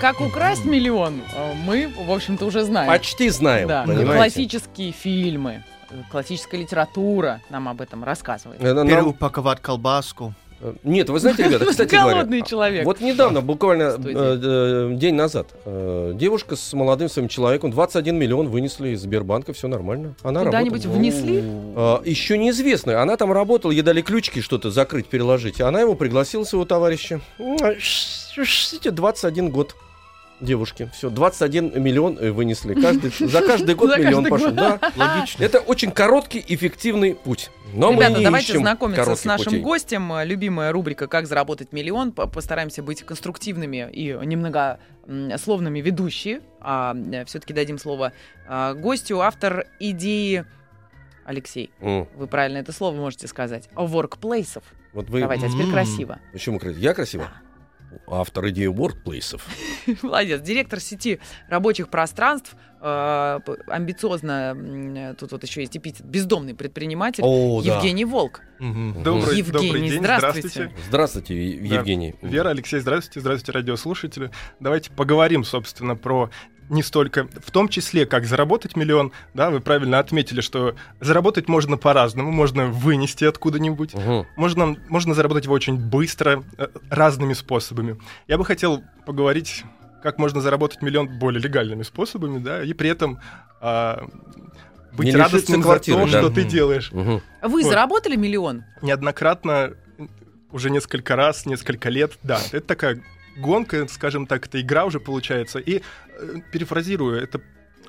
Как украсть миллион, э, мы, в общем-то, уже знаем. Почти знаем, Да, понимаете? классические фильмы, э, классическая литература нам об этом рассказывает. Э, нам- Переупаковать колбаску. э, Нет, вы знаете, ребята, кстати говоря, Голодный человек. вот недавно, буквально э, э, день назад, э, девушка с молодым своим человеком 21 миллион вынесли из Сбербанка, все нормально. Она Куда-нибудь работала. внесли? А, еще неизвестно. Она там работала, ей дали ключики что-то закрыть, переложить. Она его пригласила, своего товарища. М, ш- ш- эти 21 год девушки. Все, 21 миллион э, вынесли. Каждый, за каждый год За миллион каждый пошел. год. Да. Логично. Это очень короткий, эффективный путь. Но мы Ребята, не давайте ищем знакомиться с нашим путей. гостем. Э, Любимая рубрика «Как заработать миллион». По- Постараемся быть конструктивными и немного словными ведущие. А, все-таки дадим слово а, гостю. Автор идеи Алексей, М, вы правильно это слово можете сказать. Воркплейсов. Вот вы... Давайте, а теперь М. красиво. Почему красиво? Я красиво? Автор идеи workplace'ов. Молодец. Директор сети рабочих пространств. э, амбициозно, тут вот еще есть эпитет, бездомный предприниматель О, да. Евгений Волк. Мгм. Добрый, Евгений, добрый день, здравствуйте. здравствуйте. Здравствуйте, Е- Да. Евгений. Вера, Алексей, здравствуйте, здравствуйте, радиослушатели. Давайте поговорим, собственно, про не столько, в том числе, как заработать миллион. Да, вы правильно отметили, что заработать можно по-разному, можно вынести откуда-нибудь, Мгм. можно, можно заработать его очень быстро, э, разными способами. Я бы хотел поговорить, как можно заработать миллион более легальными способами, да, и при этом а, быть Не радостным за квартиры, то, да. что ты Мгм. делаешь. Мгм. Вы Вот. заработали миллион? неоднократно, уже несколько раз, несколько лет, да, это такая гонка, скажем так, это игра уже получается. И э, перефразирую, это,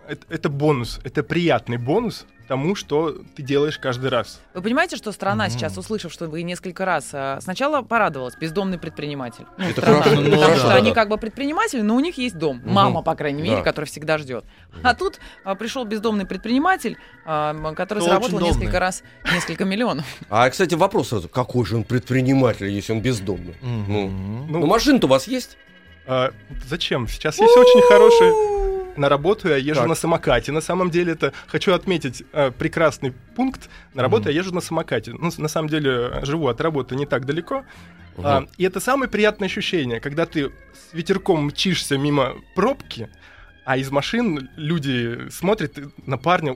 это, это бонус, это приятный бонус тому, что ты делаешь каждый раз. Вы понимаете, что страна Мгм. сейчас, услышав, что вы несколько раз э, сначала порадовалась, бездомный предприниматель. Ну, Это страна. хорошо, ну, Потому да, что да, они да. как бы предприниматели, но у них есть дом. Мгм. Мама, по крайней мере, Да. которая всегда ждет. А тут а, пришел бездомный предприниматель, а, который Кто заработал несколько раз несколько миллионов. А, кстати, вопрос сразу. Какой же он предприниматель, если он бездомный? Ну, Мгм. ну машина-то у вас есть? А, зачем? Сейчас есть очень хорошие... На работу я езжу Так. на самокате. На самом деле это хочу отметить э, прекрасный пункт. На работу Мгм. я езжу на самокате. Ну, на самом деле живу от работы не так далеко. А, Мгм. и это самое приятное ощущение, когда ты с ветерком мчишься мимо пробки, а из машин люди смотрят на парня,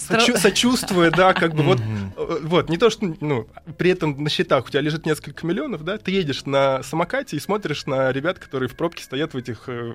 сочу- сочувствуя, да, как бы вот, э, вот, не то, что, ну, при этом на счетах у тебя лежит несколько миллионов, да, ты едешь на самокате и смотришь на ребят, которые в пробке стоят в этих э,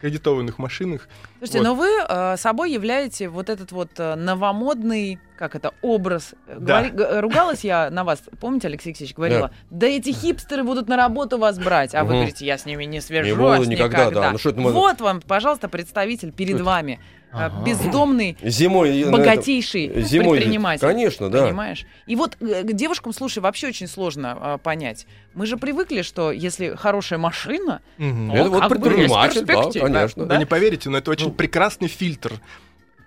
кредитованных машинах. Слушайте, Вот. но вы э, собой являете вот этот вот э, новомодный, как это, образ. Да. говори- г- ругалась я на вас, помните, Алексей Алексеевич говорила, да. эти хипстеры будут на работу вас брать, а вы говорите, я с ними не свяжусь Не буду никогда, да. Ну что это мы- Вот вам, пожалуйста, представитель перед это? вами, э, Ага. бездомный, Зимой... этом- богатейший Зимой, предприниматель. конечно, да. Понимаешь? И вот э, к девушкам, слушай, вообще очень сложно э, понять. Мы же привыкли, что если хорошая машина. Ну, Это вот предприниматель, да, конечно. Вы Да? не поверите, но это очень Ну. прекрасный фильтр.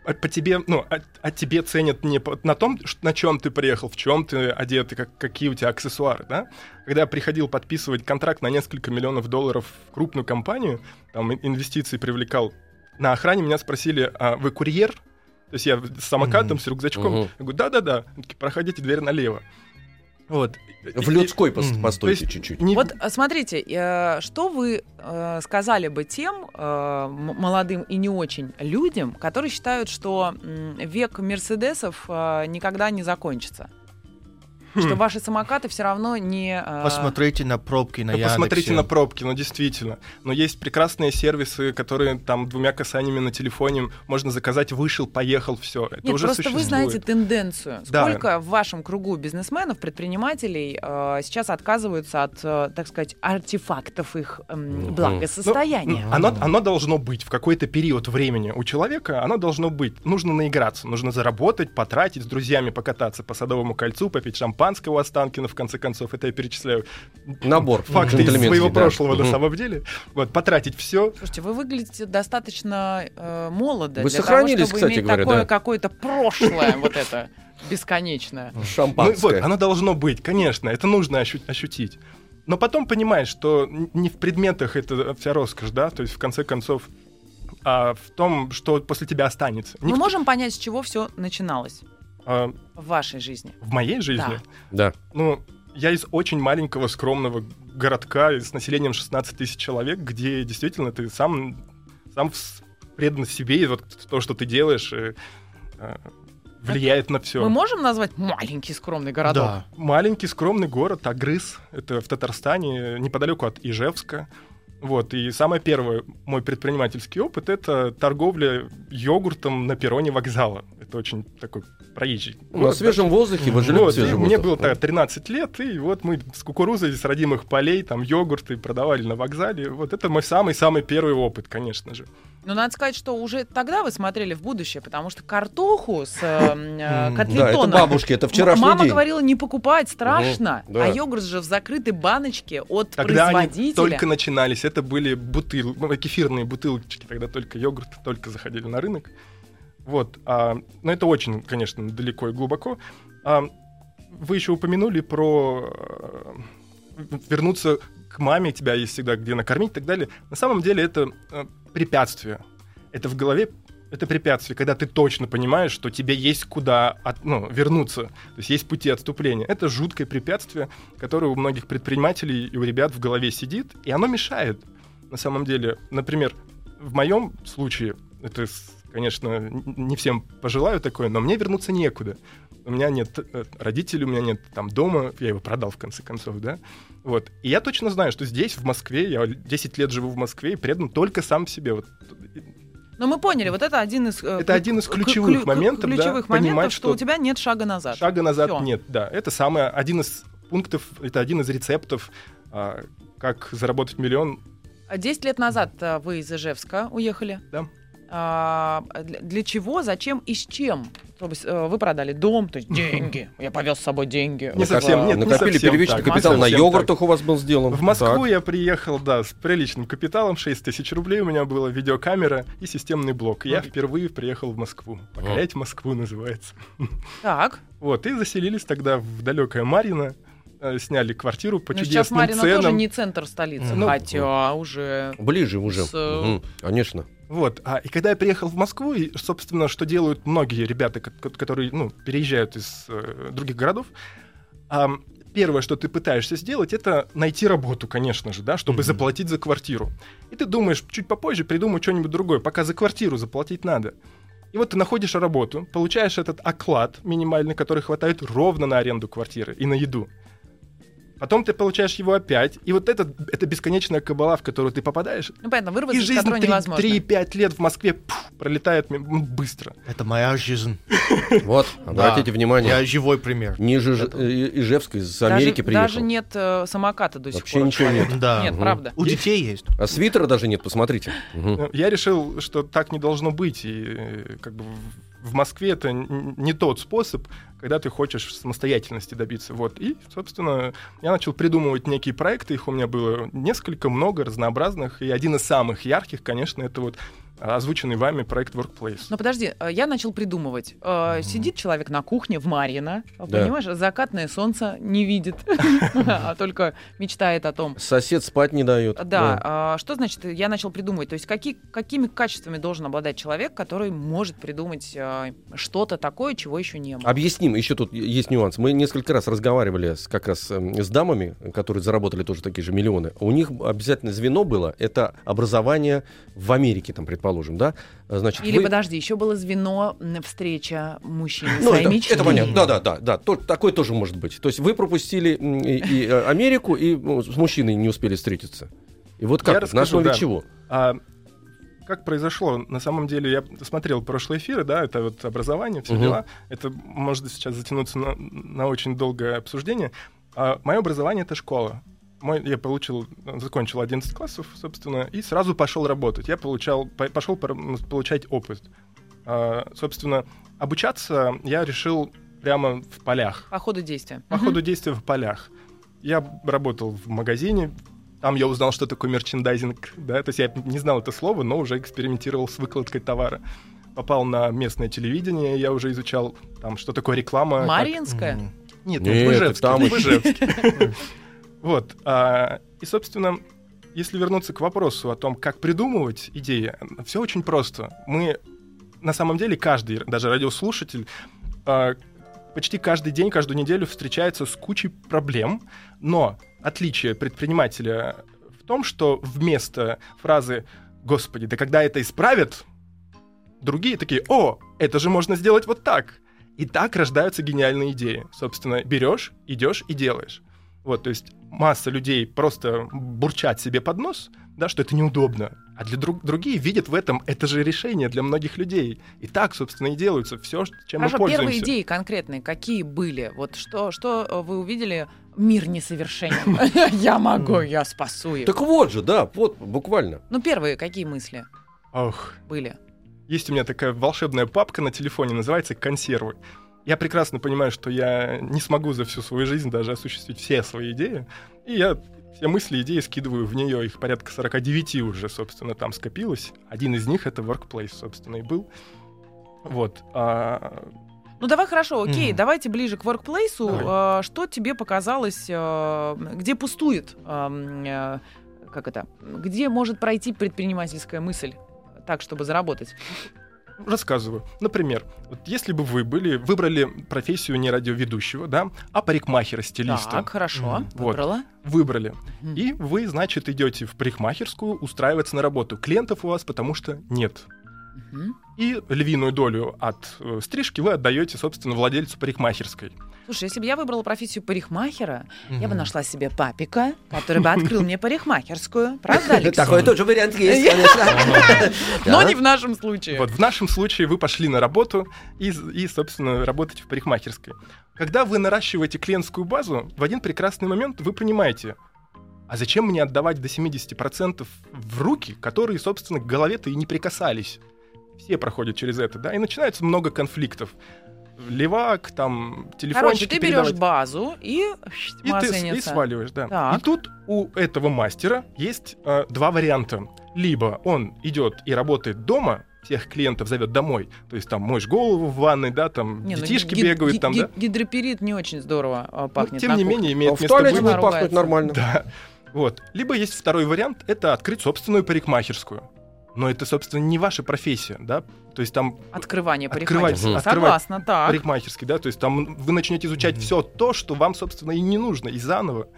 А По тебе, ну, а, а тебе ценят не по- на том, на чем ты приехал, в чем ты одет и как, какие у тебя аксессуары, да? Когда я приходил подписывать контракт на несколько миллионов долларов в крупную компанию, там ин- инвестиции привлекал, на охране меня спросили, а вы курьер? То есть я с самокатом, Мгм. с рюкзачком. Мгм. Я говорю, да-да-да. Проходите дверь налево. Вот. В людской пос- Мгм. постойте чуть-чуть. не- Вот э, смотрите, э, что вы э, сказали бы тем э, молодым и не очень людям, которые считают, что век Мерседесов э, никогда не закончится? Хм. Что ваши самокаты все равно не... э, Посмотрите на пробки на Да посмотрите Яндексе. на пробки, ну действительно. Но есть прекрасные сервисы, которые там двумя касаниями на телефоне можно заказать, вышел, поехал, все. Это Нет, уже просто вы существует. знаете тенденцию. Да. Сколько в вашем кругу бизнесменов, предпринимателей э, сейчас отказываются от, э, так сказать, артефактов их Мгм. благосостояния? Ну, оно, оно должно быть в какой-то период времени у человека, оно должно быть. Нужно наиграться, нужно заработать, потратить, с друзьями покататься по Садовому кольцу, попить шампанское, шампанское у Останкина, в конце концов, это я перечисляю Набор факты из своего да. прошлого на Мгм. самом деле. Вот, потратить все. Слушайте, вы выглядите достаточно э, молодо Вы для сохранились, того, чтобы кстати иметь говоря, такое да. какое-то прошлое вот это бесконечное. Ну, вот, Шампанское. оно должно быть, конечно, это нужно ощу- ощутить. Но потом понимаешь, что не в предметах это вся роскошь, да, то есть в конце концов, а в том, что после тебя останется. Мы Никто- можем понять, с чего все начиналось а, в вашей жизни. в моей жизни, Да. ну, я из очень маленького скромного городка с населением 16 тысяч человек, где действительно ты сам, сам предан себе, и вот то, что ты делаешь, э, э, влияет на все. Мы можем назвать маленький скромный городок? Да. Маленький скромный город Агрыз, это в Татарстане, неподалеку от Ижевска. Вот, и самое первое, мой предпринимательский опыт, это торговля йогуртом на перроне вокзала. Это очень такой проезжий. На город, свежем воздухе, вы жили вот, свежем мне было так, 13 лет, и вот мы с кукурузой с родимых полей, там, йогурты продавали на вокзале. Вот это мой самый-самый первый опыт, конечно же. Но надо сказать, что уже тогда вы смотрели в будущее, потому что картоху с э, э, М, Да, это котлетоном бабушки, это вчерашний Мама день. говорила, не покупать, страшно. Мгм, да. А йогурт же в закрытой баночке от Тогда они производителя. только начинались, это были бутыл... ну, кефирные бутылочки, тогда только йогурт, только заходили на рынок. Вот, а, но это очень, конечно, далеко и глубоко. А, вы еще упомянули про э, вернуться к маме, тебя есть всегда где накормить и так далее. На самом деле это э, препятствие. Это в голове это препятствие, когда ты точно понимаешь, что тебе есть куда от- ну, вернуться, то есть есть пути отступления. Это жуткое препятствие, которое у многих предпринимателей и у ребят в голове сидит, и оно мешает. На самом деле, например, в моем случае, это, конечно, не всем пожелаю такое, но мне вернуться некуда. У меня нет э, родителей, у меня нет там дома, я его продал в конце концов, да. Вот. И я точно знаю, что здесь, в Москве, я 10 лет живу в Москве и предан только сам себе. Вот Но мы поняли, вот это один из... э, Это один из ключевых ключ- моментов, да, ключевых понимать, моментов, что что у тебя нет шага назад. Шага назад Всё. нет, да. Это самое, один из пунктов, это один из рецептов, а, как заработать миллион. А 10 лет назад э, вы из Ижевска уехали. Да. А, для, чего, зачем и с чем? Э, вы продали дом, то есть деньги. Я повез с собой деньги. Не совсем, нет, не Накопили совсем первичный так, капитал, не на йогуртах у вас был сделан. В Москву Так. я приехал, да, с приличным капиталом, 6 тысяч рублей у меня было, видеокамера и системный блок. Я впервые приехал в Москву. Покорять Москву называется. Так, Вот, и заселились тогда в далекое Марино, э, сняли квартиру по ну, сейчас чудесным Марина тоже ценам. не центр столицы, Ну, хотя уже... Ближе уже. С, э, Мгм, Конечно. Вот, а, и когда я приехал в Москву, и, собственно, что делают многие ребята, ко- ко- которые, ну, переезжают из э, других городов, ам, первое, что ты пытаешься сделать, это найти работу, конечно же, да, чтобы Мгм. заплатить за квартиру. И ты думаешь, чуть попозже придумаю что-нибудь другое, пока за квартиру заплатить надо. И вот ты находишь работу, получаешь этот оклад минимальный, который хватает ровно на аренду квартиры и на еду. Потом ты получаешь его опять, и вот это, это бесконечная кабала, в которую ты попадаешь, Ну, понятно, и вырваться из жизнь которой невозможно. 3-5 лет в Москве пф, пролетает м, быстро. Это моя жизнь. Вот, обратите внимание. Я живой пример. Ниже э, Ижевска из Америки приехал. Даже нет э, самоката до сих Вообще пор. ничего нет. Да. Нет, Мгм. правда. У детей есть. А свитера даже нет, посмотрите. Ну, Я решил, что так не должно быть. И э, как бы в- Москве это не тот способ, когда ты хочешь самостоятельности добиться. Вот. И, собственно, я начал придумывать некие проекты. Их у меня было несколько, много, разнообразных. И один из самых ярких, конечно, это вот озвученный вами проект Workplace. Но подожди, э, я начал придумывать. Э, Сидит человек на кухне в Марьино, Да. понимаешь, закатное солнце не видит, а только мечтает о том. Сосед спать не дает. Да, а, что значит, я начал придумывать? То есть какие, какими качествами должен обладать человек, который может придумать э, что-то такое, чего еще не было? Объясним, еще тут есть нюанс. Мы несколько раз разговаривали с, как раз эм, с дамами, которые заработали тоже такие же миллионы. У них обязательно звено было, это образование в Америке, там, предположим, да? Значит, Или вы- подожди, еще было звено встреча мужчины Ну, своей это, мечты. это понятно. Да, да, да, да. То- такое тоже может быть. То есть вы пропустили и, и, э, Америку, и ну, с мужчиной не успели встретиться. И вот как? Я на расскажу, основе да. чего? А как произошло? На самом деле, я смотрел прошлые эфиры, да, это вот образование, все Мгм. дела. Это может сейчас затянуться на, на очень долгое обсуждение. А мое образование — это школа. Мой, я получил, закончил 11 классов, собственно, и сразу пошел работать. Я получал, по- пошел получать опыт. А, собственно, обучаться я решил прямо в полях. По ходу действия. По ходу действия в полях. Я работал в магазине, там я узнал, что такое мерчендайзинг, да, то есть я не знал это слово, но уже экспериментировал с выкладкой товара. Попал на местное телевидение, я уже изучал там, что такое реклама. как- Мариинская? Мгм. Нет, Нет, ну, в Ижевске, там в. Ижевске. Вот. а, И, собственно, если вернуться к вопросу о том, как придумывать идеи, все очень просто. Мы, на самом деле, каждый, даже радиослушатель, а, почти каждый день, каждую неделю встречается с кучей проблем, но отличие предпринимателя в том, что вместо фразы «Господи, да когда это исправят?», другие такие «О, это же можно сделать вот так!» И так рождаются гениальные идеи. Собственно, берешь, идешь и делаешь. Вот, то есть масса людей просто бурчат себе под нос, да, что это неудобно. А для друг, другие видят в этом это же решение для многих людей. И так, собственно, и делаются все, чем Хорошо, мы пользуемся. первые идеи конкретные какие были? Вот что, что э, вы увидели? Мир несовершенен. Я могу, я спасу его. Так вот же, да, вот, буквально. Ну, первые какие мысли были? есть у меня такая волшебная папка на телефоне, называется «Консервы». Я прекрасно понимаю, что я не смогу за всю свою жизнь даже осуществить все свои идеи. И я все мысли, идеи скидываю в нее. Их порядка 49 уже, собственно, там скопилось. Один из них — это Workplace, собственно, и был. Вот. А, Ну, давай хорошо, окей, Мгм. давайте ближе к воркплейсу. Давай. Э, Что тебе показалось, э, где пустует, э, как это, где может пройти предпринимательская мысль так, чтобы заработать? Рассказываю. Например, вот если бы вы были, выбрали профессию не радиоведущего, да, а парикмахера, стилиста. Так, хорошо. Вот. выбрала. Выбрали. И вы, значит, идете в парикмахерскую устраиваться на работу. Клиентов у вас потому что нет. И львиную долю от э, стрижки вы отдаете, собственно, владельцу парикмахерской. Слушай, если бы я выбрала профессию парикмахера, я бы нашла себе папика, который бы открыл мне парикмахерскую. Правда, Алексей? Такой тоже вариант есть, конечно. Но не в нашем случае. Вот в нашем случае вы пошли на работу и, и, собственно, работаете в парикмахерской. Когда вы наращиваете клиентскую базу, в один прекрасный момент вы понимаете, а зачем мне отдавать до 70% в руки, которые, собственно, к голове-то и не прикасались? Все проходят через это, да, и начинается много конфликтов. Левак, там, телефончики Короче, ты берешь передавать. базу и И ты и сваливаешь, да. Так. И тут у этого мастера есть э, два варианта. Либо он идет и работает дома, всех клиентов зовет домой, то есть там моешь голову в ванной, да, там Не, ну, детишки ги- бегают ги- там, ги- да. Гидроперит не очень здорово а, Но, пахнет. тем на не кухне. менее имеет В место туалете быть. будет пахнуть нормально. Да. Вот. Либо есть второй вариант, это открыть собственную парикмахерскую. Но это, собственно, не ваша профессия, да? То есть там Открывание Открывать, парикмахерской. открывать Согласна, так. парикмахерский, да, то есть там вы начнете изучать все то, что вам, собственно, и не нужно, и заново.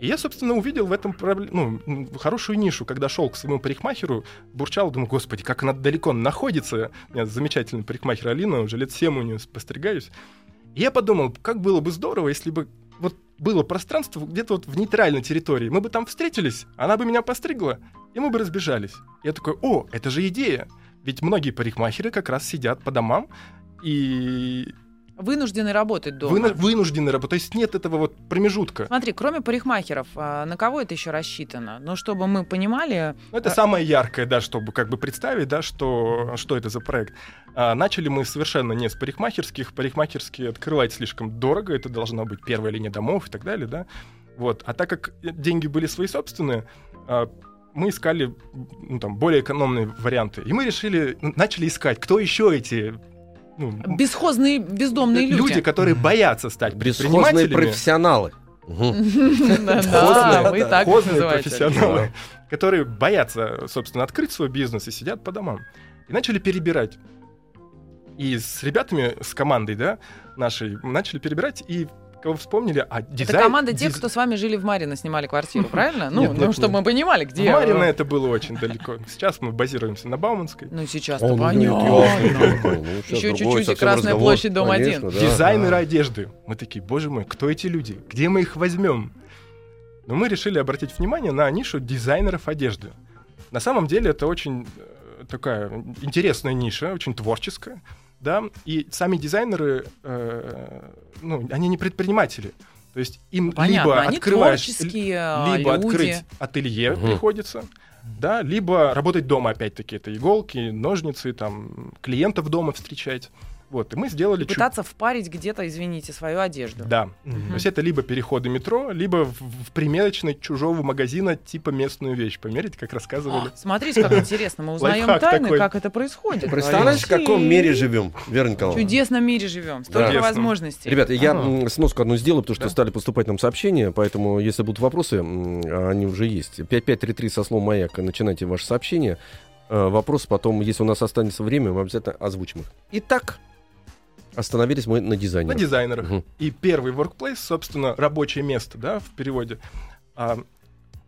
И я, собственно, увидел в этом ну, хорошую нишу, когда шел к своему парикмахеру, бурчал, думаю, господи, как она далеко находится. У меня замечательный парикмахер Алина, уже лет 7 у нее постригаюсь. И я подумал, как было бы здорово, если бы вот было пространство где-то вот в нейтральной территории. Мы бы там встретились, она бы меня постригла, и мы бы разбежались. Я такой, о, это же идея. Ведь многие парикмахеры как раз сидят по домам и Вынуждены работать дома. выну- вынуждены работать. То есть нет этого вот промежутка. Смотри, кроме парикмахеров, а, на кого это еще рассчитано? Ну, чтобы мы понимали, Ну, это А- самое яркое, да, чтобы как бы представить, да, что, что это за проект. А, начали мы совершенно не с парикмахерских. Парикмахерские открывать слишком дорого, это должна быть первая линия домов и так далее, да. Вот. А так как деньги были свои собственные, мы искали ну, там, более экономные варианты. И мы решили, начали искать, кто еще эти ну, бесхозные, бездомные люди. люди, которые боятся стать Бесхозные профессионалы. Мгм. Да, Хозные, вы так их хозные называете. профессионалы, которые боятся, собственно, открыть свой бизнес и сидят по домам. И начали перебирать. И с ребятами, с командой, да, нашей, начали перебирать, и кого вспомнили, а дизайн... Это команда тех, диз- кто с вами жили в Марино, снимали квартиру, правильно? Ну, Нет, ну, нет, чтобы нет. мы понимали, где... Марино это было очень далеко. Сейчас мы базируемся на Бауманской. Ну, сейчас Он, ну, понятно. ну, другой чуть-чуть и Красная площадь, дом Конечно, один. да. Дизайнеры одежды. Мы такие, боже мой, кто эти люди? Где мы их возьмем? Но мы решили обратить внимание на нишу дизайнеров одежды. На самом деле это очень э, такая интересная ниша, очень творческая, да, и сами дизайнеры, э, ну, они не предприниматели. То есть им Понятно, либо они открываешь, л- либо люди. открыть ателье Мгм. приходится, да, либо работать дома, опять-таки, это иголки, ножницы, там, клиентов дома встречать. Вот, и мы сделали... чуть- Пытаться впарить где-то, извините, свою одежду. Да. Мгм. То есть это либо переходы метро, либо в, в примерочной чужого магазина типа местную вещь. Померить, как рассказывали. А, Смотрите, как интересно. Мы узнаем тайны, такой. как это происходит. Представляешь, в каком мире живем, Вера В Николаевна? чудесном мире живем. Столько Чудесном. возможностей. Ребята, я Ага. м, сноску одну сделаю, потому что Да. стали поступать нам сообщения, поэтому если будут вопросы, м, они уже есть. 5533 со словом «Маяк», начинайте ваши сообщения. Э, Вопросы потом, если у нас останется время, мы обязательно озвучим их. Итак, остановились мы на На дизайнере. дизайнерах. Мгм. И первый workplace, собственно, рабочее место, да, в переводе. А,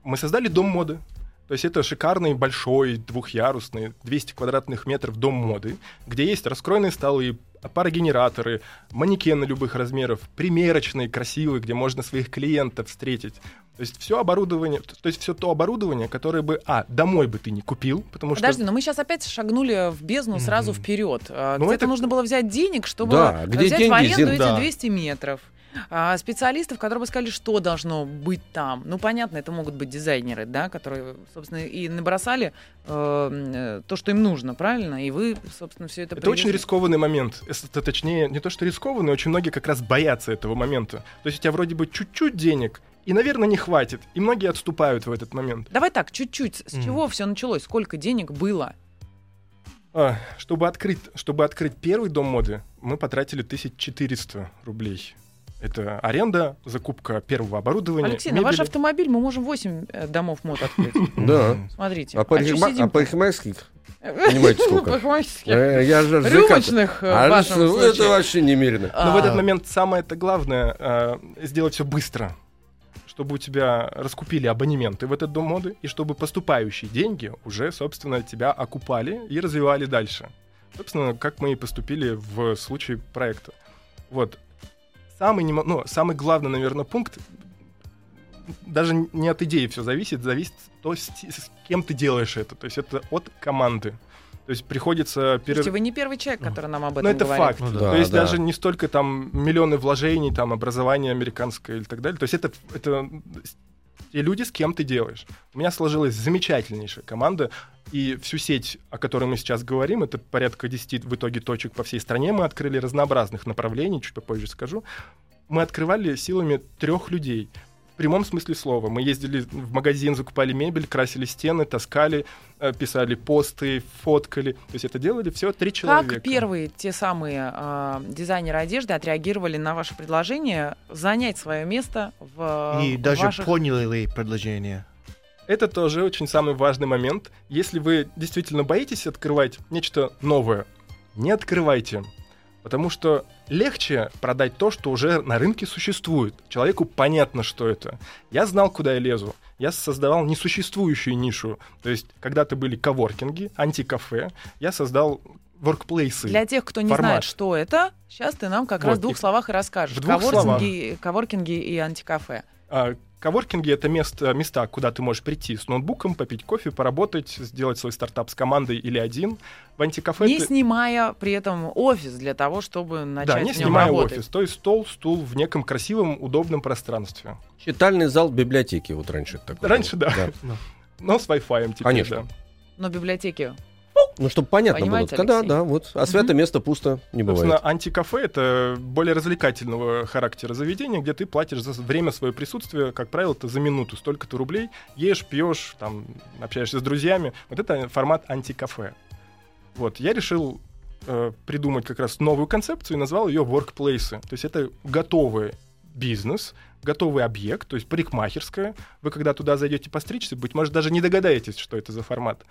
мы создали дом моды. То есть это шикарный, большой, двухъярусный, 200 квадратных метров дом моды, где есть раскроенные столы, парогенераторы, манекены любых размеров, примерочные, красивые, где можно своих клиентов встретить. То есть все оборудование, то есть все то оборудование, которое бы, а, домой бы ты не купил, потому что... Подожди, но мы сейчас опять шагнули в бездну сразу Мгм. вперед. А, Ну, Где-то это- нужно было взять денег, чтобы Да, где взять деньги, в аренду Зин? эти Да. 200 метров. А, специалистов, которые бы сказали, что должно быть там. Ну, понятно, это могут быть дизайнеры, да, которые, собственно, и набросали э, то, что им нужно, правильно? И вы, собственно, все это Это очень привезли. рискованный момент. Это, точнее, не то, что рискованный, очень многие как раз боятся этого момента. То есть у тебя вроде бы чуть-чуть денег, и, наверное, не хватит. И многие отступают в этот момент. Давай так, чуть-чуть. С Мгм. чего все началось? Сколько денег было? А, чтобы, открыть, чтобы открыть первый дом моды, мы потратили 1400 рублей. Это аренда, закупка первого оборудования. Алексей, на ваш мебели. автомобиль мы можем 8 э, домов мод открыть. Да. Смотрите. А сидим? а парикмахерских? понимаете, сколько? Э, Я же. Рюмочных, э, А это вообще немерено. А, Но в этот момент самое это главное а, сделать все быстро, чтобы у тебя раскупили абонементы в этот дом моды, и чтобы поступающие деньги уже, собственно, тебя окупали и развивали дальше. Собственно, как мы и поступили в случае проекта. Вот. Самый, немо- ну, самый главный, наверное, пункт, даже не от идеи все зависит, зависит то, с, с кем ты делаешь это. То есть это от команды. То есть приходится... перер- Слушайте, вы не первый человек, который нам об этом ну, это говорит. факт. Ну да. То есть да. даже не столько там миллионы вложений, там образование американское или так далее. То есть это, это те люди, с кем ты делаешь. У меня сложилась замечательнейшая команда, и всю сеть, о которой мы сейчас говорим, это порядка 10 в итоге точек по всей стране, мы открыли разнообразных направлений, чуть попозже скажу. Мы открывали силами трех людей. В прямом смысле слова. Мы ездили в магазин, закупали мебель, красили стены, таскали, э, писали посты, фоткали. То есть это делали все три человека. Как первые те самые а, дизайнеры одежды отреагировали на ваше предложение занять свое место в И в даже ваших- поняли ли предложение. Это тоже очень самый важный момент. Если вы действительно боитесь открывать нечто новое, не открывайте. Потому что легче продать то, что уже на рынке существует. Человеку понятно, что это. Я знал, куда я лезу. Я создавал несуществующую нишу. То есть, когда-то были коворкинги, антикафе. Я создал воркплейсы. Для тех, кто не формат. знает, что это, сейчас ты нам как Вот, раз в двух словах и расскажешь. в двух Коворкинги, коворкинги и антикафе. А, Коворкинги — это место, места, куда ты можешь прийти с ноутбуком, попить кофе, поработать, сделать свой стартап с командой или один. В антикафе Не ты- снимая при этом офис для того, чтобы начать Да, не в нем снимая работать. офис. То есть стол, стул в неком красивом, удобном пространстве. Читальный зал библиотеки вот раньше такой. Раньше, был. да. Но с Wi-Fi теперь, Конечно. да. Но библиотеки Ну, чтобы понятно Понимаете, было. Да, Алексей? да, вот. А свято место пусто не Собственно, бывает. антикафе — это более развлекательного характера заведение, где ты платишь за время своего присутствия, как правило, это за минуту, столько-то рублей, ешь, пьешь, там, общаешься с друзьями. Вот это формат антикафе. Вот, я решил э, придумать как раз новую концепцию и назвал ее workplace. То есть это готовый бизнес, готовый объект, то есть парикмахерская. Вы когда туда зайдете постричься, быть может, даже не догадаетесь, что это за формат.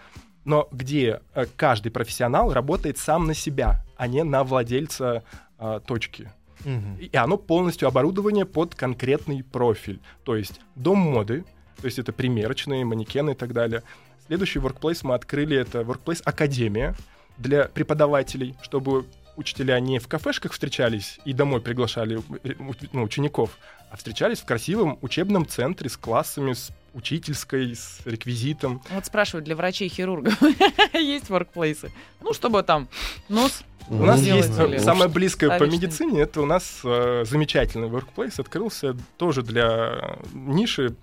Но где э, каждый профессионал работает сам на себя, а не на владельца э, точки. Мгм. И оно полностью оборудование под конкретный профиль. То есть дом моды, то есть это примерочные, манекены и так далее. Следующий workplace мы открыли, это workplace Академия для преподавателей, чтобы учителя не в кафешках встречались и домой приглашали э, ну, учеников, а встречались в красивом учебном центре с классами, с учительской, с реквизитом. Вот спрашивают для врачей и хирургов, есть воркплейсы? Ну, чтобы там нос У нас есть или- э, самое близкое по медицине, это у нас э, замечательный workplace открылся тоже для ниши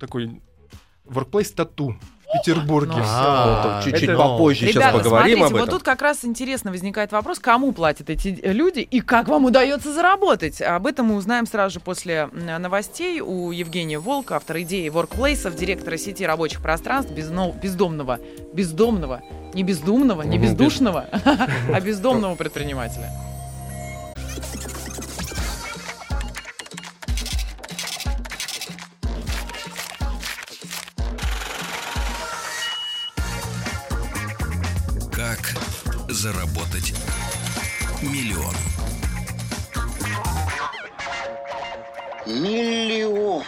такой workplace тату в Петербурге. Ну, А, Ну, чуть-чуть попозже сейчас Ребята, поговорим смотрите, об вот этом. тут как раз интересно возникает вопрос, кому платят эти люди и как вам удается заработать. Об этом мы узнаем сразу же после новостей у Евгения Волка, автора идеи Workplace, директора сети рабочих пространств бездомного, бездомного, не бездумного, не Мгм, без- бездушного, а бездомного предпринимателя. Заработать миллион? Миллион.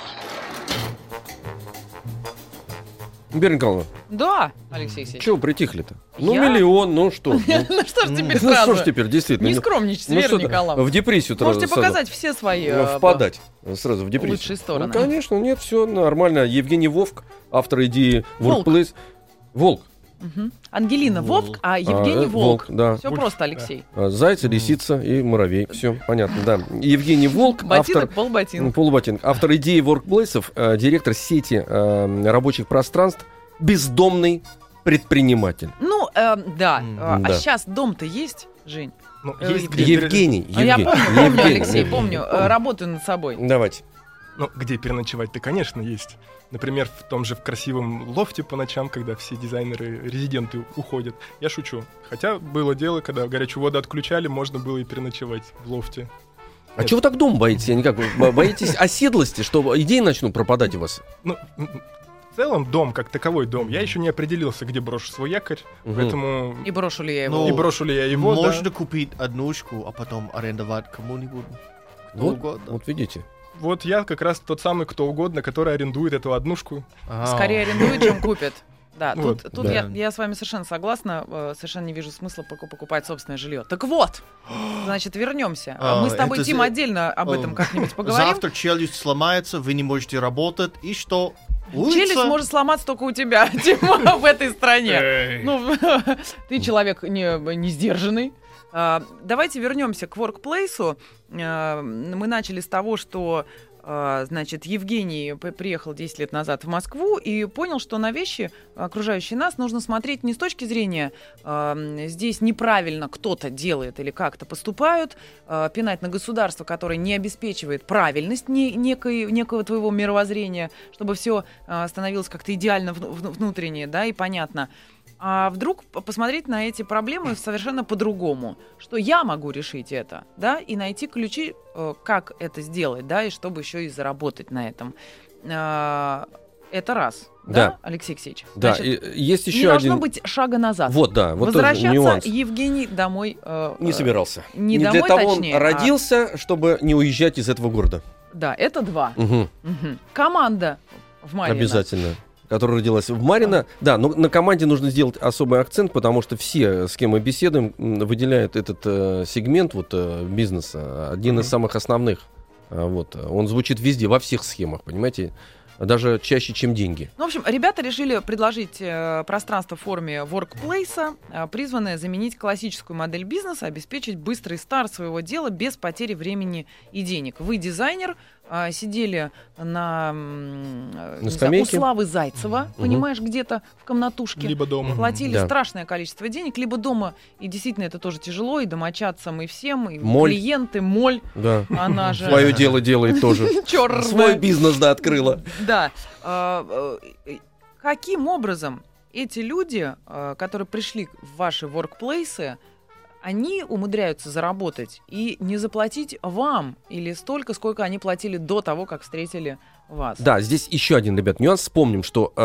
Николаевна, Да, Алексей Алексеевич. чего притихли-то? Ну, Я? миллион, ну что? Ну, что ж теперь ну, что ж теперь, действительно. Не ну, скромничайте, ну, Вера Николаевна. В депрессию Можете сразу- показать все свои... Ну, э, впадать сразу в депрессию. лучшие стороны. Ну, конечно, нет, все нормально. Евгений Вовк, автор идеи. Workplace. Волк. Мгм. Ангелина Волк. Вовк, а Евгений А, э, Волк. да. Все Вольф, просто, да. Алексей. А, Зайца, лисица и муравей. Все, понятно, да. Евгений Волк, автор... Ботинок, полботинок. Ну, Полуботинок. Автор идеи Workplace, э, директор сети э, рабочих пространств, бездомный предприниматель. Ну, э, да. Э, А да. сейчас дом-то есть, Жень? Ну, есть где, пере- Евгений, А я Евгений, помню, помню, Евгений, Алексей, Евгений. помню. э, Работаю над собой. Давайте. Ну, где переночевать-то, конечно, есть. Например, в том же в красивом лофте по ночам, когда все дизайнеры, резиденты уходят. Я шучу. Хотя было дело, когда горячую воду отключали, можно было и переночевать в лофте. А чего вы так дом боитесь? Я никак. Боитесь оседлости, что идеи начнут пропадать у вас? Ну, в целом дом, как таковой дом, я еще не определился, где брошу свой якорь, Мгм. поэтому И брошу ли я его? Ну, и брошу ли я его, да. Можно купить однушку, а потом арендовать кому-нибудь. Вот, угодно. вот видите. Вот я как раз тот самый кто угодно, который арендует эту однушку. Скорее арендуют, чем купят. Да, Вот, тут, тут да. Я, я с вами совершенно согласна, э, совершенно не вижу смысла поку- покупать собственное жилье. Так вот, значит, вернемся. А, Мы с тобой, Тим, за- отдельно об этом как-нибудь поговорим. Завтра челюсть сломается, вы не можете работать, и что? Улица? Челюсть может сломаться только у тебя, Тима, в этой стране. Ну, ты человек не, не сдержанный. А, Давайте вернемся к workplace. А, Мы начали с того, что а, значит, Евгений приехал 10 лет назад в Москву и понял, что на вещи, окружающие нас, нужно смотреть не с точки зрения м, здесь неправильно кто-то делает или как-то поступают, а, пинать на государство, которое не обеспечивает правильность не- некой, некого твоего мировоззрения, чтобы все становилось как-то идеально вну- вну- внутренне, да, и понятно. А вдруг посмотреть на эти проблемы совершенно по-другому, что я могу решить это, да, и найти ключи, э, как это сделать, да, и чтобы еще и заработать на этом. А, Это раз, да, Да. Алексей Алексеевич? Да, Значит, и есть не еще должно один. быть шага назад. Вот, да, вот тоже Возвращаться нюанс. Евгений домой. э, Не э, собирался. не для домой, того точнее, он а- родился, чтобы не уезжать из этого города. Да, это два. Мгм. Мгм. Команда в Марино. Обязательно. Которая родилась в Марино. Да, но на команде нужно сделать особый акцент, потому что все, с кем мы беседуем, выделяют этот э, сегмент вот, э, бизнеса, один из Мгм. самых основных. А, вот, он звучит везде, во всех схемах, понимаете? Даже чаще, чем деньги. Ну, в общем, ребята решили предложить э, пространство в форме workplace, э, призванное заменить классическую модель бизнеса, обеспечить быстрый старт своего дела без потери времени и денег. Вы дизайнер, э, сидели на, э, не знаю, у. Славы Зайцева, Мгм. понимаешь, где-то в комнатушке. Либо дома. Платили Да. страшное количество денег, либо дома, и действительно это тоже тяжело, и домочадцам, и всем, и Моль. клиенты, моль, Да. она же... Свое дело делает тоже. Чёрная. Свой бизнес, да, открыла. Да. А, э, Каким образом эти люди, а, которые пришли в ваши воркплейсы, они умудряются заработать и не заплатить вам или столько, сколько они платили до того, как встретили вас? Да, здесь еще один, ребят, нюанс. Вспомним, что э,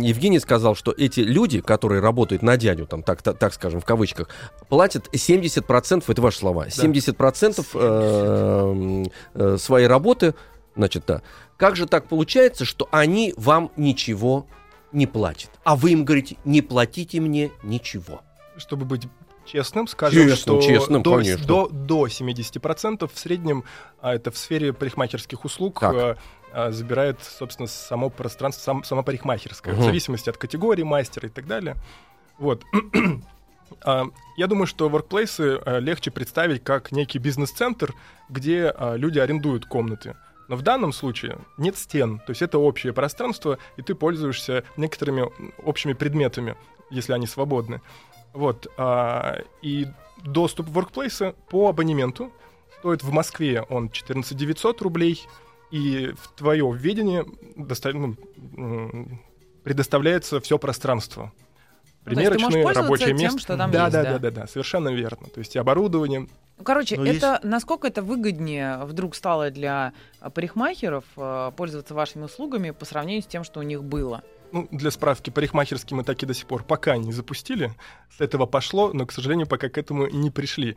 Евгений сказал, что эти люди, которые работают на дядю, там, так, так, так скажем, в кавычках, платят 70%, это ваши слова, 70% э, э, своей работы, значит, да. Как же так получается, что они вам ничего не платят? А вы им говорите, не платите мне ничего. Чтобы быть честным, скажем, Честным, что честным, до, конечно. до, до 70% в среднем, а это в сфере парикмахерских услуг, Так. а, а, забирает, собственно, само пространство, сам, сама парикмахерская, Мгм. в зависимости от категории мастера и так далее. Вот. А, Я думаю, что воркплейсы а, легче представить как некий бизнес-центр, где а, люди арендуют комнаты. Но в данном случае нет стен, то есть это общее пространство, и ты пользуешься некоторыми общими предметами, если они свободны. Вот. а, и доступ в Workplace по абонементу стоит в Москве он 14 900 рублей, и в твое введение доста- ну, предоставляется все пространство. Ну, есть Примерочные, пользоваться рабочее тем, место. что там да, есть, да, да. да, да, да, совершенно верно. То есть и оборудование. Ну, Короче, Но это насколько это выгоднее вдруг стало для парикмахеров а, пользоваться вашими услугами по сравнению с тем, что у них было? Ну, для справки, парикмахерские мы так и до сих пор пока не запустили. С этого пошло, но, к сожалению, пока к этому не пришли.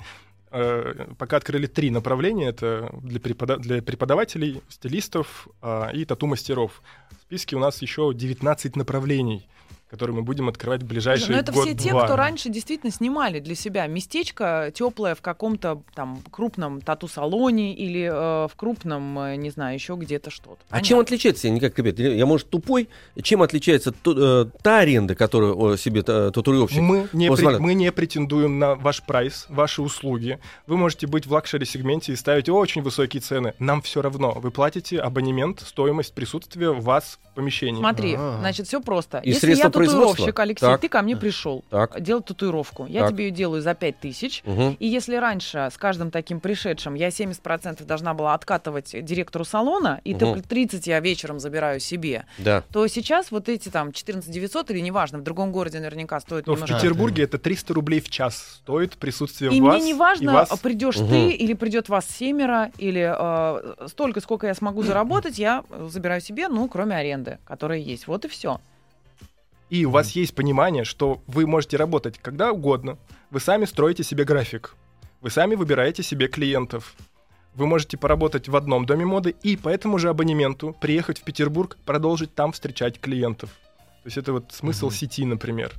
Э, Пока открыли три направления. Это для, препода- для преподавателей, стилистов а, и тату-мастеров. В списке у нас еще 19 направлений, которые мы будем открывать в ближайшие Но это все те, год-два. кто раньше действительно снимали для себя местечко теплое в каком-то там крупном тату-салоне или э, в крупном, э, не знаю, еще где-то что-то. А чем отличается, я никак, ребят, я, может, тупой, чем отличается ту- э, та аренда, которую себе та- татуировщик Мы не, пре- мы не претендуем на ваш прайс, ваши услуги. Вы можете быть в luxury-сегменте и ставить очень высокие цены. Нам все равно. Вы платите абонемент, стоимость присутствия у вас в помещении. Смотри, А. значит, все просто. И Если средства я татуировщик? Алексей, Так. ты ко мне пришел Так. делать татуировку. Я Так. тебе ее делаю за 5 тысяч. Мгм. И если раньше с каждым таким пришедшим я 70% должна была откатывать директору салона, и только 30 я вечером забираю себе, Да. то сейчас вот эти там 14 900 или неважно, в другом городе наверняка стоит Но в немножко... Петербурге это 300 рублей в час стоит присутствие И вас. мне не и важно, вас. придешь Мгм. ты или придет вас семеро, или э, столько, сколько я смогу заработать, я забираю себе, ну, кроме аренды, которая есть. Вот и все. И у вас есть понимание, что вы можете работать когда угодно. Вы сами строите себе график. Вы сами выбираете себе клиентов. Вы можете поработать в одном доме моды и по этому же абонементу приехать в Петербург, продолжить там встречать клиентов. То есть это вот смысл Мгм. сети, например.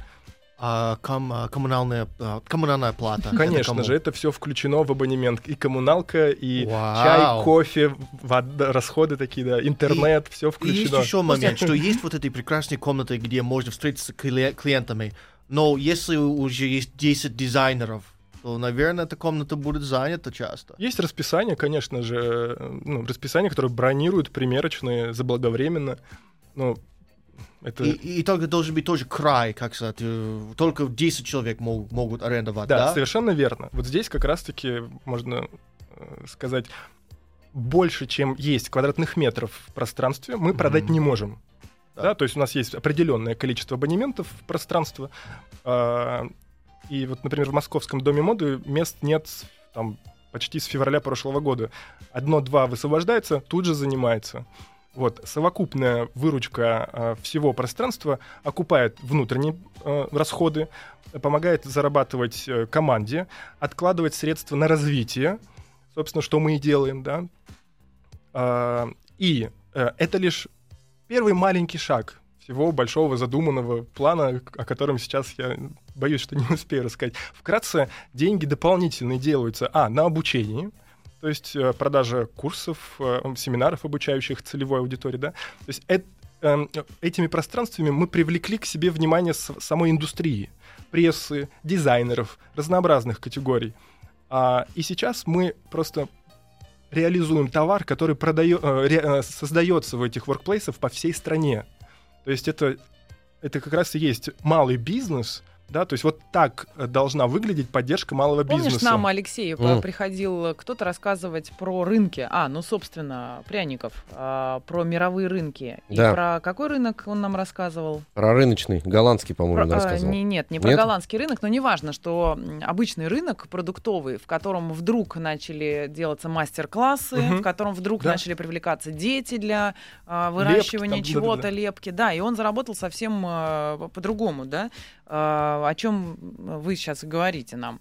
А ком- а, коммунальная, а, коммунальная плата? Конечно же, это все включено в абонемент. И коммуналка, и Вау. чай, кофе, вода, расходы такие, да, интернет, все И есть включено. еще момент, что есть вот эти прекрасные комнаты, где можно встретиться с клиен- клиентами, но если уже есть 10 дизайнеров, то, наверное, эта комната будет занята часто. Есть расписание, конечно же, э, ну, расписание, которое бронируют примерочные заблаговременно. Ну, это... И, и только должен быть тоже край, как сказать, э, только 10 человек мог- могут арендовать, да, да? совершенно верно. Вот здесь как раз-таки можно э, сказать, больше, чем есть квадратных метров в пространстве, мы продать Мгм. не можем. Да. Да. то есть у нас есть определенное количество абонементов в пространство. а, и вот, например, в московском доме моды мест нет там почти с февраля прошлого года. Одно-два высвобождается, тут же занимается. Вот, совокупная выручка а, всего пространства окупает внутренние а, расходы, помогает зарабатывать э, команде, откладывать средства на развитие, собственно, что мы и делаем, да. А, и э, это лишь первый маленький шаг всего большого задуманного плана, о котором сейчас я боюсь, что не успею рассказать. Вкратце, деньги дополнительные делаются, а, на обучении, то есть э, продажа курсов, э, семинаров, обучающих целевой аудитории, да. То есть эт- эм, этими пространствами мы привлекли к себе внимание самой индустрии, прессы, дизайнеров, разнообразных категорий. А, и сейчас мы просто реализуем товар, который продает, создается в этих воркплейсах по всей стране. То есть это, это как раз и есть малый бизнес, да, то есть вот так э, должна выглядеть поддержка малого Помнишь, бизнеса. нам Алексей Мгм. приходил кто-то рассказывать про рынки, а, ну, собственно, пряников, а, про мировые рынки. И Да. про какой рынок он нам рассказывал? Про рыночный, голландский, по-моему, Про- а, рассказывал. не, нет, не про Нет? голландский рынок, но неважно, что обычный рынок продуктовый, в котором вдруг начали делаться мастер-классы, Мгм. в котором вдруг Да. начали привлекаться дети для а, Лепки выращивания там, чего-то, лепки, да, и он заработал совсем а, по- по-другому, да, о чем вы сейчас говорите нам.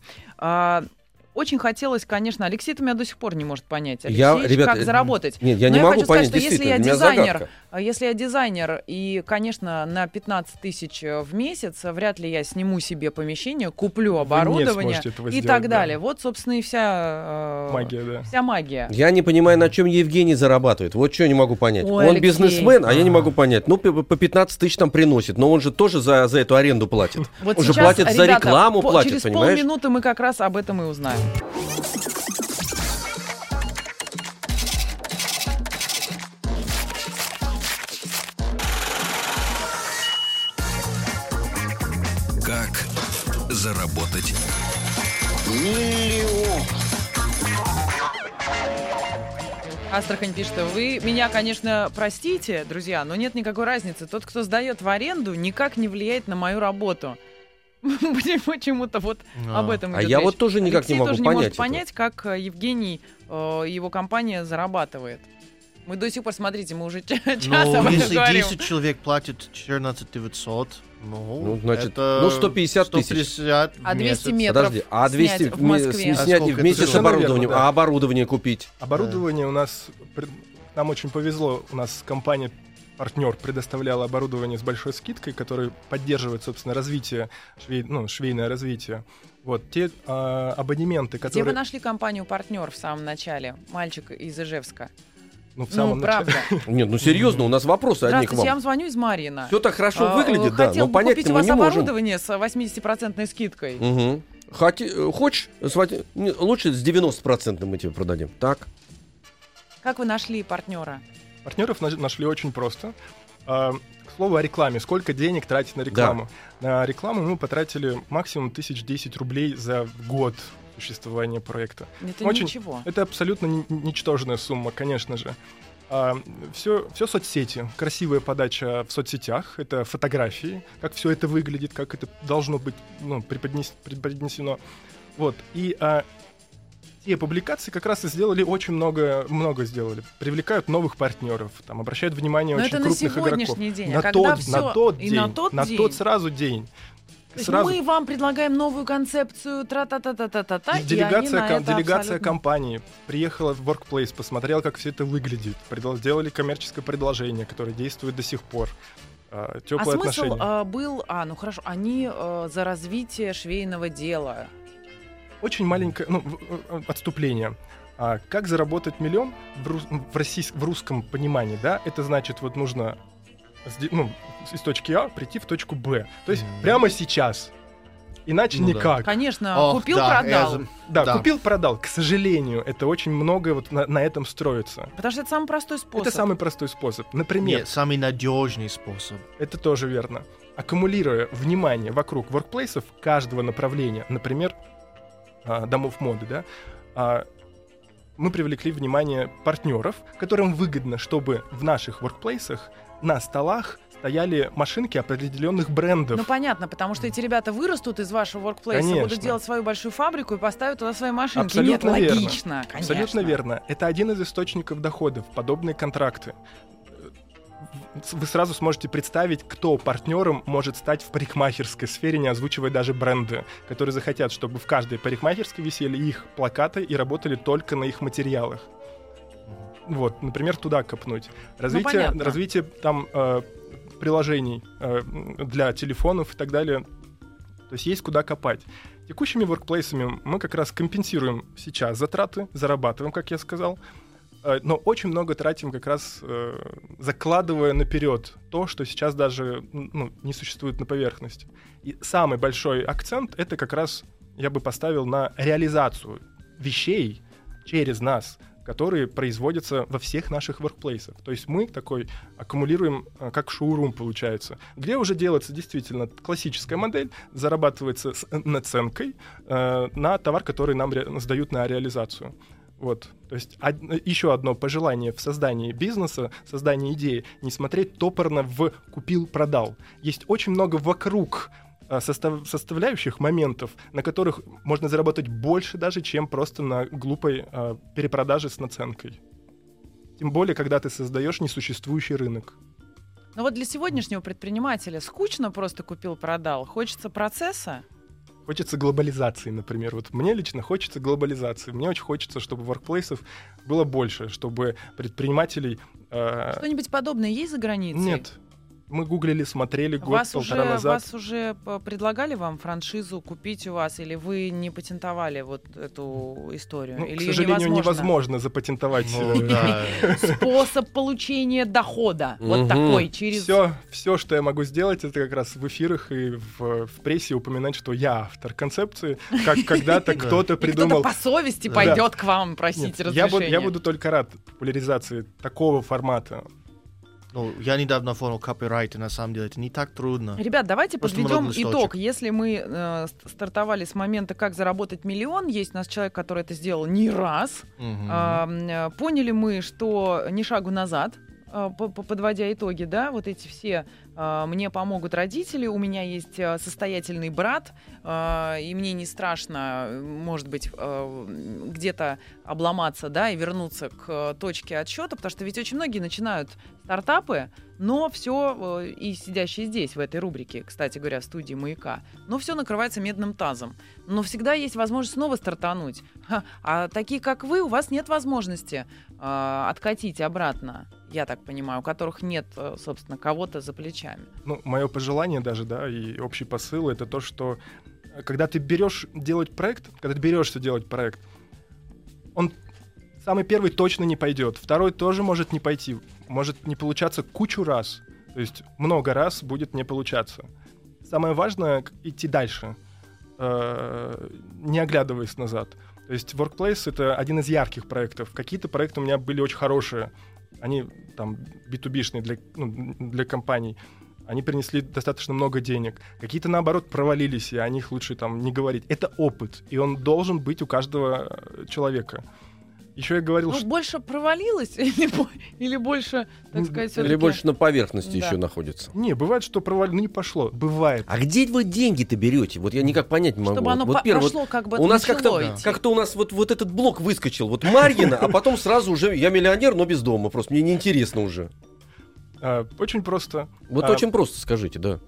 А, очень хотелось, конечно, Алексей у меня до сих пор не может понять, Я, Алексеич, ребята, как заработать. Нет, я Но не я могу хочу сказать, понять, что если действительно, я дизайнер, загадка. а Если я дизайнер, и, конечно, на 15 тысяч э, в месяц э, вряд ли я сниму себе помещение, куплю оборудование и сделать, так да. далее. Вот, собственно, и вся, э, Магия, да. вся магия. Я не понимаю, на чем Евгений зарабатывает. Вот что я не могу понять. Ой, он Алексей. бизнесмен, а я не А. могу понять. Ну, по по 15 тысяч там приносит, но он же тоже за, за эту аренду платит. Вот Он же сейчас, платит за ребята, рекламу, по- платит, через понимаешь? полминуты мы как раз об этом и узнаем. Как заработать миллион? Астрахань пишет, что вы меня, конечно, простите, друзья, но нет никакой разницы. Тот, кто сдает в аренду, никак не влияет на мою работу. Почему-то вот А. об этом А я речь. вот тоже никак Алексей не могу тоже понять может этого. понять, как э, Евгений э, и его компания зарабатывает. Мы до сих пор, смотрите, мы уже ча- час об Ну, этом если говорим. 10 человек платит 14 900, ну, Ну, значит, это ну, 150 тысяч. 150 в А 200 месяц. метров Подожди, а 200 снять в Москве. с- А снять сколько это вместе с стоит? оборудованием, Наверное, да. а оборудование купить? Оборудование у нас... Нам очень повезло, у нас компания партнер предоставляла оборудование с большой скидкой, который поддерживает, собственно, развитие, швей- ну, швейное развитие. Вот те а, абонементы, Где вы которые... нашли компанию партнер в самом начале? Мальчик из Ижевска. Ну, в Ну, самом начале. правда. Нет, ну серьезно, у нас вопросы одни к Здравствуйте, я вам. вам звоню из Марьина. Все так хорошо А, выглядит, да, Хотел но понять купить у вас не можем. оборудование с 80% скидкой. Хоти- э, Хочешь, свати- лучше с 90% мы тебе продадим. Так? Как вы нашли партнера? Партнеров на- нашли очень просто. А, К слову о рекламе. Сколько денег тратить на рекламу? На рекламу мы потратили максимум 1010 рублей за год существования проекта. Это Очень- ничего. Это абсолютно ни- ничтожная сумма, конечно же. все, все соцсети, красивая подача в соцсетях, это фотографии, как все это выглядит, как это должно быть ну, преподнес- преподнесено. Вот. И а, те публикации как раз и сделали очень много, много сделали. Привлекают новых партнеров, там, обращают внимание Но очень это на крупных игроков. сегодняшний день. На, а тот, всё- на тот и день. на тот день. сразу день. То есть Сразу. мы вам предлагаем новую концепцию тра-та-та-та-та-та, и делегация, на ком- делегация абсолютно- компании приехала в Workplace, посмотрела, как все это выглядит, предла- сделали коммерческое предложение, которое действует до сих пор. А, А Теплые смысл отношения. а, был, а, ну хорошо, они а, за развитие швейного дела. Очень маленькое ну, в- в- отступление. А как заработать миллион в, рус- в, российс- в русском понимании, да? Это значит, вот нужно ну, из точки А прийти в точку Б. То есть Мгм. прямо сейчас. Иначе Ну да. никак. Конечно, Ох, купил, да, продал. это- Да, Да. купил, продал. К сожалению, это очень многое вот на, на этом строится. Потому что это самый простой способ. Это самый простой способ. Например, Нет, самый надежный способ. Это тоже верно. Аккумулируя внимание вокруг воркплейсов каждого направления, например, а, домов моды, да, а, мы привлекли внимание партнеров, которым выгодно, чтобы в наших воркплейсах на столах стояли машинки определенных брендов. Ну понятно, потому что эти ребята вырастут из вашего воркплейса, Конечно. будут делать свою большую фабрику и поставят туда свои машинки. Абсолютно Нет, верно. логично, конечно. Абсолютно верно. Это один из источников доходов, подобные контракты. Вы сразу сможете представить, кто партнером может стать в парикмахерской сфере, не озвучивая даже бренды, которые захотят, чтобы в каждой парикмахерской висели их плакаты и работали только на их материалах. Вот, например, туда копнуть. Развитие, Ну, развитие там э, приложений э, для телефонов и так далее. То есть есть куда копать. Текущими воркплейсами мы как раз компенсируем сейчас затраты, зарабатываем, как я сказал, но очень много тратим как раз э, закладывая наперед то, что сейчас даже ну, не существует на поверхности. И самый большой акцент это как раз я бы поставил на реализацию вещей через нас, которые производятся во всех наших воркплейсах. То есть мы такой аккумулируем, э, как шоурум получается, где уже делается действительно классическая модель, зарабатывается с наценкой э, на товар, который нам сдают на реализацию. Вот, то есть од- еще одно пожелание в создании бизнеса, создании идеи, не смотреть топорно в купил-продал. Есть очень много вокруг состав- составляющих моментов, на которых можно заработать больше даже, чем просто на глупой а, перепродаже с наценкой. Тем более, когда ты создаешь несуществующий рынок. Но вот для сегодняшнего предпринимателя скучно просто купил-продал. Хочется процесса. Хочется глобализации, например. Вот мне лично хочется глобализации. Мне очень хочется, чтобы воркплейсов было больше, чтобы предпринимателей... а, Что-нибудь подобное есть за границей? Нет. Мы гуглили, смотрели год, Вас полтора уже, назад. вас уже п- предлагали вам франшизу купить у вас, или вы не патентовали вот эту историю? Ну, или к сожалению, невозможно? невозможно запатентовать Ну. Способ получения дохода. Вот такой, через... Все, все, что я могу сделать, это как раз в эфирах и в, в прессе упоминать, что я автор концепции, как когда-то Да. кто-то придумал. кто-то по совести пойдет к вам просить разрешения. я буду только рад популяризации такого формата. Ну, я недавно понял копирайт, и на самом деле это не так трудно. Ребят, давайте Просто подведем итог. Если мы э, ст- стартовали с момента, как заработать миллион, есть у нас человек, который это сделал не раз. М, э, поняли мы, что ни шагу назад, по- подводя итоги, да, вот эти все а, мне помогут родители, у меня есть а, состоятельный брат, а, и мне не страшно, э, может быть, где-то обломаться, да, и вернуться к э, точке отсчета, потому что ведь очень многие начинают стартапы, но все, и сидящие здесь, в этой рубрике, кстати говоря, в студии «Маяка», но все накрывается медным тазом. Но всегда есть возможность снова стартануть. А такие, как вы, у вас нет возможности а, откатить обратно, я так понимаю, у которых нет, э, собственно, кого-то за плечами. Ну, мое пожелание даже, да, и общий посыл это то, что э, когда ты берешь делать проект, когда ты берешься делать проект, он самый первый точно не пойдет, второй тоже может не пойти, может не получаться кучу раз, то есть много раз будет не получаться. Самое важное идти дальше, э, не оглядываясь назад. То есть Workplace это один из ярких проектов. Какие-то проекты у меня были очень хорошие, они там B2B-шные для, ну, для компаний. Они принесли достаточно много денег. Какие-то, наоборот, провалились, и о них лучше там не говорить. Это опыт, и он должен быть у каждого э, человека. Еще я говорил, Ну, что... больше провалилось или, или больше, так Ну, сказать, Или больше на поверхности Да. еще находится. Не, бывает, что провалилось, ну не пошло. Бывает. А где вы деньги-то берете? Вот я никак понять не могу. Чтобы оно вот, по- первое, вот пошло, как бы у нас как-то, идти. как-то у нас вот, вот этот блок выскочил. Вот Марьина, а потом сразу уже я миллионер, но без дома. Просто мне неинтересно уже. А, очень просто. Вот А, очень просто скажите, да.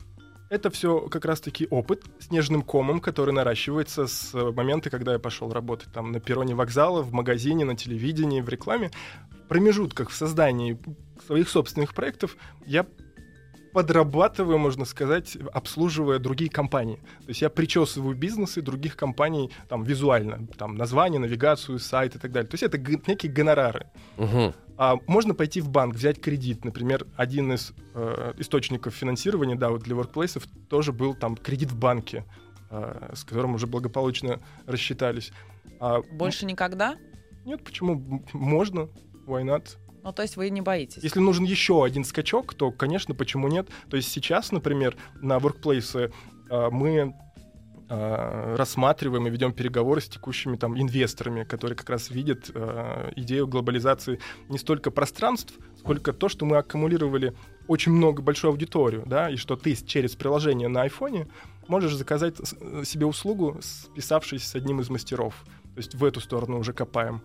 Это все как раз-таки опыт снежным комом, который наращивается с э, момента, когда я пошел работать там на перроне вокзала, в магазине, на телевидении, в рекламе. В промежутках в создании своих собственных проектов я подрабатываю, можно сказать, обслуживая другие компании. То есть я причесываю бизнесы других компаний там визуально, там название, навигацию, сайт и так далее. То есть это г- некие гонорары. Угу. А можно пойти в банк, взять кредит. Например, один из э, источников финансирования, да, вот для workplace тоже был там кредит в банке, э, с которым уже благополучно рассчитались. А, Больше никогда? Нет, почему? Можно. Why not? Ну, то есть вы не боитесь? Если нужен еще один скачок, то, конечно, почему нет? То есть сейчас, например, на workplace э, мы э, рассматриваем и ведем переговоры с текущими там инвесторами, которые как раз видят э, идею глобализации не столько пространств, сколько то, что мы аккумулировали очень много большую аудиторию, да, и что ты через приложение на айфоне можешь заказать э, себе услугу, списавшись с одним из мастеров. То есть в эту сторону уже копаем.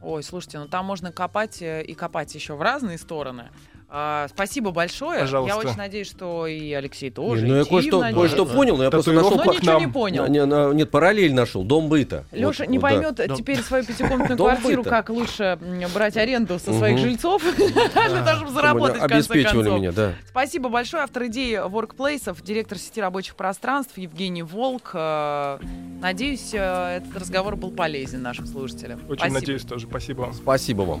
Ой, слушайте, ну там можно копать э, и копать еще в разные стороны. А, спасибо большое. Пожалуйста. Я очень надеюсь, что и Алексей тоже. ну я кое-что, кое-что понял, но я просто нашел... Но ничего нам. не понял. Не, не, нет, параллель нашел. Дом быта. Леша Вот, не вот, поймет Да. теперь свою пятикомнатную квартиру, как лучше брать аренду со своих жильцов, для того, чтобы заработать в конце Обеспечивали концов. меня, да. Спасибо большое. Автор идеи воркплейсов, директор сети рабочих пространств Евгений Волк. Э, Надеюсь, э, этот разговор был полезен нашим слушателям. Очень надеюсь тоже. Спасибо вам. Спасибо вам.